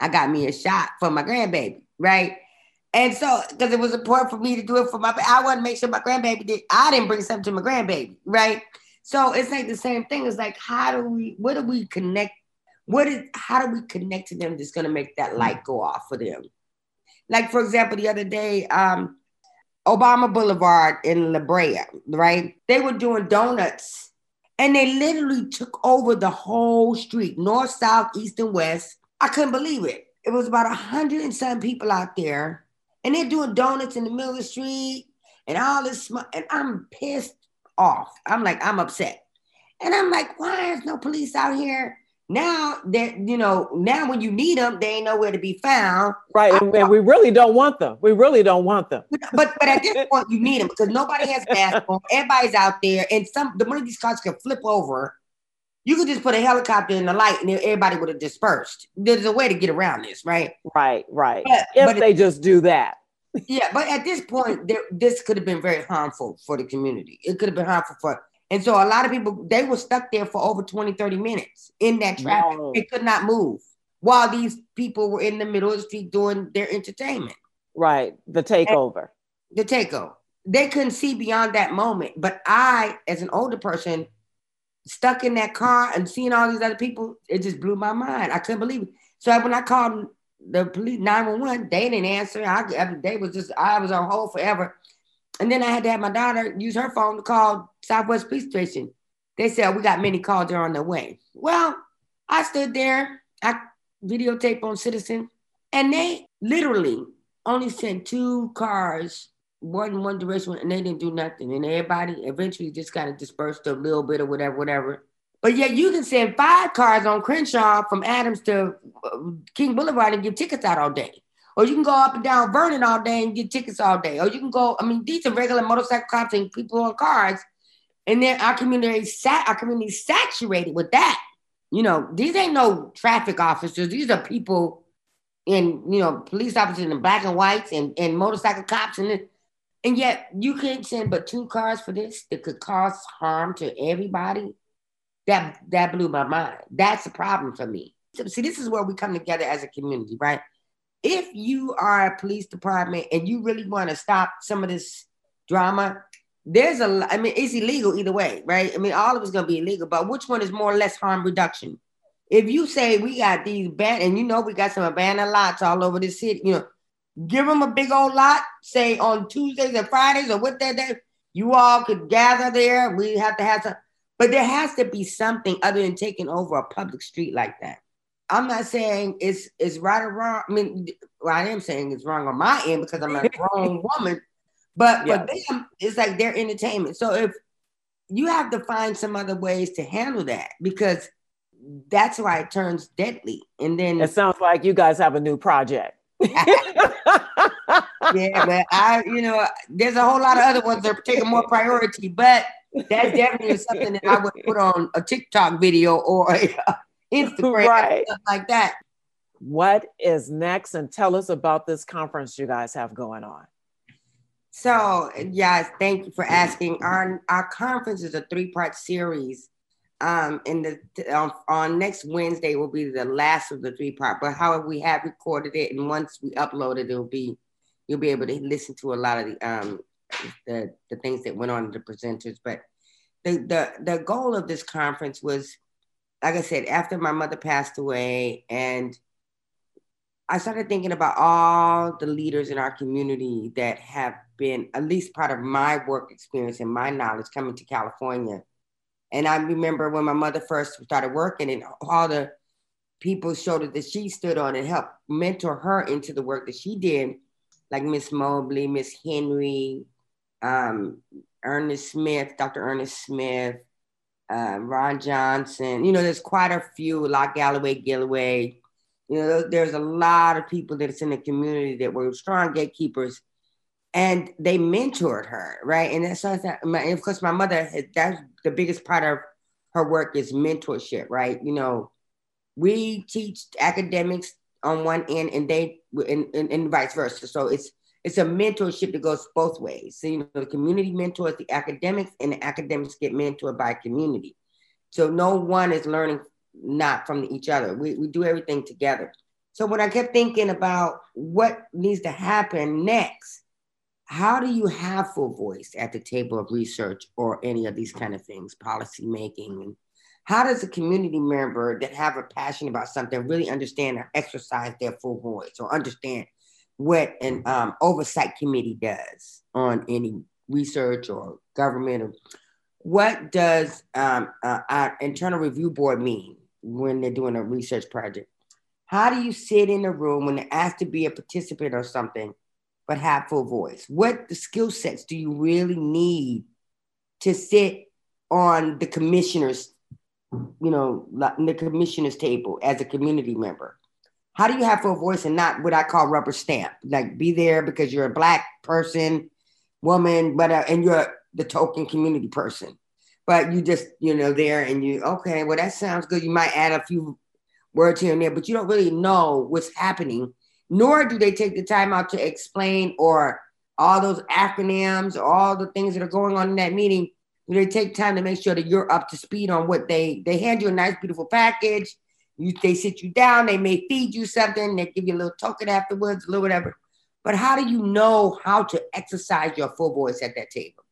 I got me a shot for my grandbaby, right? And so, because it was important for me to do it for my, I want to make sure my grandbaby did. I didn't bring something to my grandbaby, right? So it's like the same thing. It's like, how do we, what do we connect? What is, how do we connect to them that's going to make that light go off for them? Like, for example, the other day, um, Obama Boulevard in La Brea, right? They were doing donuts and they literally took over the whole street, north, south, east, and west. I couldn't believe it. It was about a hundred and some people out there and they're doing donuts in the middle of the street and all this sm- and I'm pissed off. I'm like, I'm upset. And I'm like, why is no police out here? Now that you know, now when you need them, they ain't nowhere to be found. Right, and, and, we really don't want them. We really don't want them. But but at this point, you need them because nobody has masks on. Everybody's out there, and some the one of these cars can flip over. You could just put a helicopter in the light, and everybody would have dispersed. There's a way to get around this, right? Right, right. But, if but they it, just do that yeah, but at this point, there, this could have been very harmful for the community. It could have been harmful for, and so a lot of people, they were stuck there for over 20, 30 minutes in that traffic. No. They could not move while these people were in the middle of the street doing their entertainment. Right, the takeover. And the takeover. They couldn't see beyond that moment. But I, as an older person, stuck in that car and seeing all these other people, it just blew my mind. I couldn't believe it. So when I called the police 911, they didn't answer. I, they was just, I was on hold forever. And then I had to have my daughter use her phone to call Southwest Police Station. They said, we got many calls, they're on their way. Well, I stood there, I videotape on Citizen, and they literally only sent two cars, one in one direction, and they didn't do nothing. And everybody eventually just kind of dispersed a little bit or whatever, whatever. But yet you can send five cars on Crenshaw from Adams to uh, King Boulevard and give tickets out all day. Or you can go up and down Vernon all day and get tickets all day. Or you can go, I mean, these are regular motorcycle cops and people on cars. And then our community sat our community saturated with that. You know, these ain't no traffic officers. These are people in, you know, police officers in black and whites and, and motorcycle cops and this. And yet you can't send but two cars for this that could cause harm to everybody that that blew my mind. That's a problem for me. See, this is where we come together as a community, right? If you are a police department and you really want to stop some of this drama, there's a I mean, it's illegal either way, right? I mean, all of it's gonna be illegal, but which one is more or less harm reduction? If you say we got these ban and you know we got some abandoned lots all over the city, you know, give them a big old lot, say on Tuesdays and Fridays or what that day, you all could gather there. We have to have some but there has to be something other than taking over a public street like that. I'm not saying it's it's right or wrong. I mean, well, I am saying it's wrong on my end because I'm a grown woman. But yeah. for them, it's like their entertainment. So if you have to find some other ways to handle that because that's why it turns deadly. And then it sounds like you guys have a new project. yeah, but I, you know, there's a whole lot of other ones that are taking more priority, but that definitely is something that I would put on a TikTok video or a, Instagram, right. stuff like that. what is next and tell us about this conference you guys have going on. So, yes, thank you for asking. Our our conference is a three part series. Um, and the on, on next Wednesday will be the last of the three part. But however, we have recorded it, and once we upload it, it'll be you'll be able to listen to a lot of the um the the things that went on the presenters. But the the the goal of this conference was, like I said, after my mother passed away, and I started thinking about all the leaders in our community that have been at least part of my work experience and my knowledge coming to California. And I remember when my mother first started working and all the people's shoulders that she stood on and helped mentor her into the work that she did, like Miss Mobley, Miss Henry, um, Ernest Smith, Dr. Ernest Smith, uh, Ron Johnson. You know, there's quite a few, like Galloway Gilloway, you know, there's a lot of people that's in the community that were strong gatekeepers and they mentored her, right? And that's something, and of course, my mother, eh, that's the biggest part of her work is mentorship, right? You know, we teach academics on one end and they, and, and, and vice versa. So it's, it's a mentorship that goes both ways. So, you know, the community mentors the academics and the academics get mentored by community. So no one is learning not from each other. We, we do everything together. So when I kept thinking about what needs to happen next, how do you have full voice at the table of research or any of these kind of things, policy making? And how does a community member that have a passion about something really understand or exercise their full voice or understand what an um, oversight committee does on any research or government or what does um, uh, our internal review board mean when they're doing a research project. How do you sit in a room when asked to be a participant or something, but have full voice? What the skill sets do you really need to sit on the commissioner's, you know, the commissioner's table as a community member? How do you have full voice and not what I call rubber stamp? Like be there because you're a black person, woman, but and you're the token community person but you just you know there and you okay well that sounds good. You might add a few words here and there but you don't really know what's happening nor do they take the time out to explain or all those acronyms or all the things that are going on in that meeting. Do they take time to make sure that you're up to speed on what they they hand you a nice beautiful package. You they sit you down they may feed you something they give you a little token afterwards a little whatever. But how do you know how to exercise your full voice at that table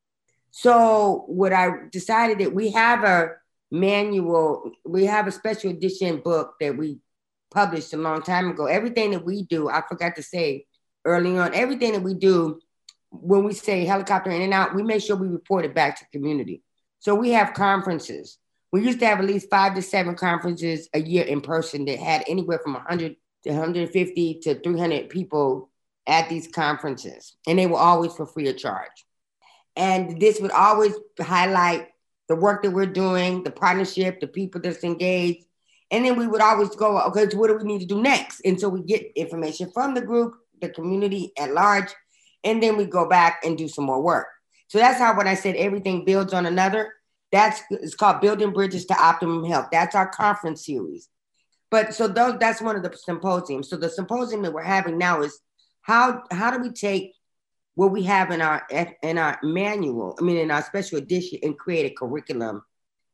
so what I decided that we have a manual, we have a special edition book that we published a long time ago. Everything that we do, I forgot to say early on, everything that we do when we say helicopter in and out, we make sure we report it back to community. So we have conferences. We used to have at least five to seven conferences a year in person that had anywhere from 100 to 150 to 300 people at these conferences, and they were always for free of charge. And this would always highlight the work that we're doing, the partnership, the people that's engaged. And then we would always go, okay, so what do we need to do next? And so we get information from the group, the community at large, and then we go back and do some more work. So that's how when I said everything builds on another, that's it's called Building Bridges to Optimum Health. That's our conference series. But so those that's one of the symposiums. So the symposium that we're having now is how how do we take what we have in our in our manual, I mean in our special edition, and create a curriculum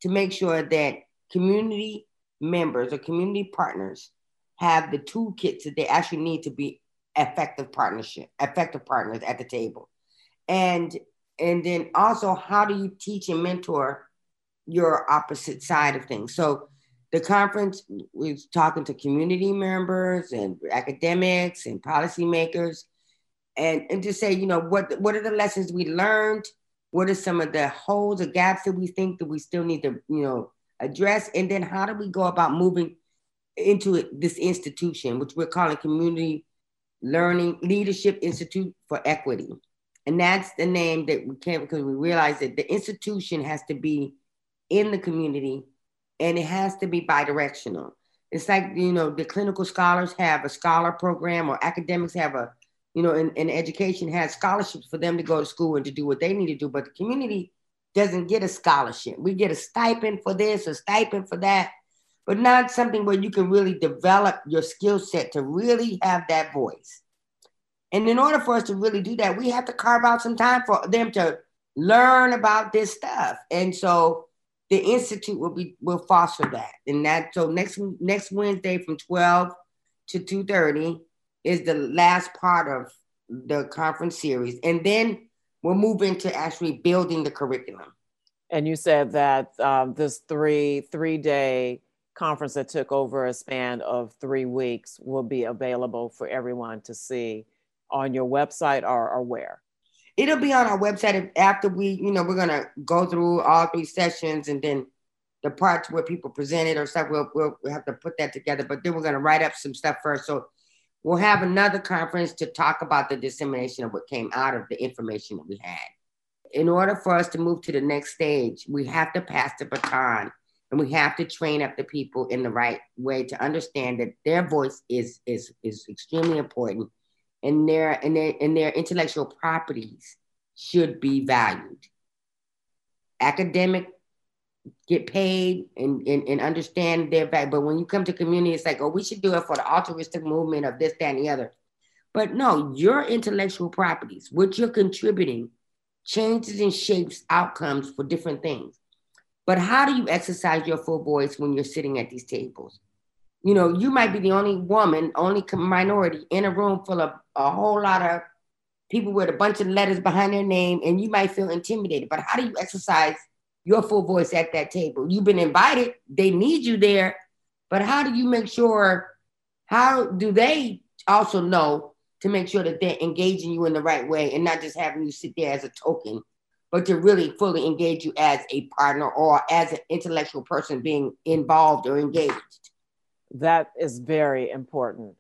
to make sure that community members or community partners have the toolkits that they actually need to be effective partnership, effective partners at the table. And and then also how do you teach and mentor your opposite side of things? So the conference was talking to community members and academics and policymakers and and to say, you know, what what are the lessons we learned? What are some of the holes or gaps that we think that we still need to, you know, address? And then how do we go about moving into this institution, which we're calling Community Learning Leadership Institute for Equity. And that's the name that we can't because we realize that the institution has to be in the community and it has to be bidirectional. It's like, you know, the clinical scholars have a scholar program or academics have a you know, and, and education has scholarships for them to go to school and to do what they need to do, but the community doesn't get a scholarship. We get a stipend for this, a stipend for that. but not something where you can really develop your skill set to really have that voice. And in order for us to really do that, we have to carve out some time for them to learn about this stuff. And so the institute will be will foster that. And that so next next Wednesday from 12 to 2:30 is the last part of the conference series. And then we'll move into actually building the curriculum. And you said that um, this three three day conference that took over a span of three weeks will be available for everyone to see on your website or, or where? It'll be on our website after we, you know, we're gonna go through all three sessions and then the parts where people presented or stuff. We'll, we'll, we'll have to put that together, but then we're gonna write up some stuff first. So we'll have another conference to talk about the dissemination of what came out of the information that we had. In order for us to move to the next stage, we have to pass the baton and we have to train up the people in the right way to understand that their voice is is is extremely important and their and their and their intellectual properties should be valued academic get paid and, and, and understand their value but when you come to community it's like oh we should do it for the altruistic movement of this that and the other but no your intellectual properties what you're contributing changes and shapes outcomes for different things but how do you exercise your full voice when you're sitting at these tables? You know, you might be the only woman, only minority in a room full of a whole lot of people with a bunch of letters behind their name, and you might feel intimidated. But how do you exercise your full voice at that table? You've been invited, they need you there, but how do you make sure? How do they also know to make sure that they're engaging you in the right way and not just having you sit there as a token but to really fully engage you as a partner or as an intellectual person being involved or engaged. That is very important.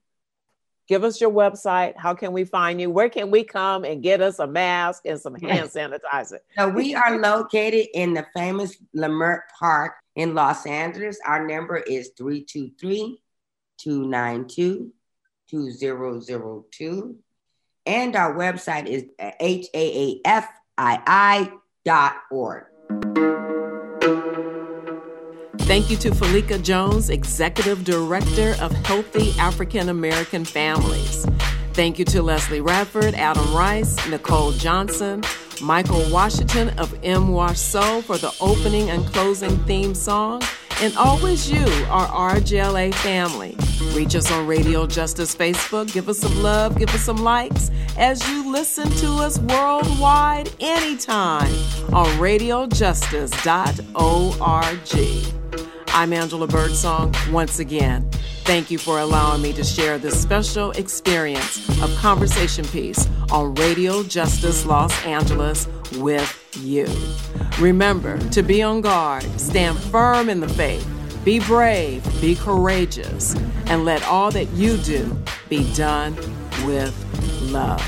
Give us your website. How can we find you? Where can we come and get us a mask and some hand sanitizer? So we are located in the famous Leimert Park in Los Angeles. Our number is 323 292 2002. And our website is HAAF ii.org. Thank you to Felica Jones, Executive Director of Healthy African American Families. Thank you to Leslie Radford, Adam Rice, Nicole Johnson, Michael Washington of M. Wash Soul for the opening and closing theme song, and always you, our RJLA family. Reach us on Radio Justice Facebook. Give us some love, give us some likes as you listen to us worldwide anytime on radiojustice.org. I'm Angela Birdsong once again. Thank you for allowing me to share this special experience of conversation piece on Radio Justice Los Angeles with you. Remember to be on guard, stand firm in the faith, be brave, be courageous, and let all that you do be done with love.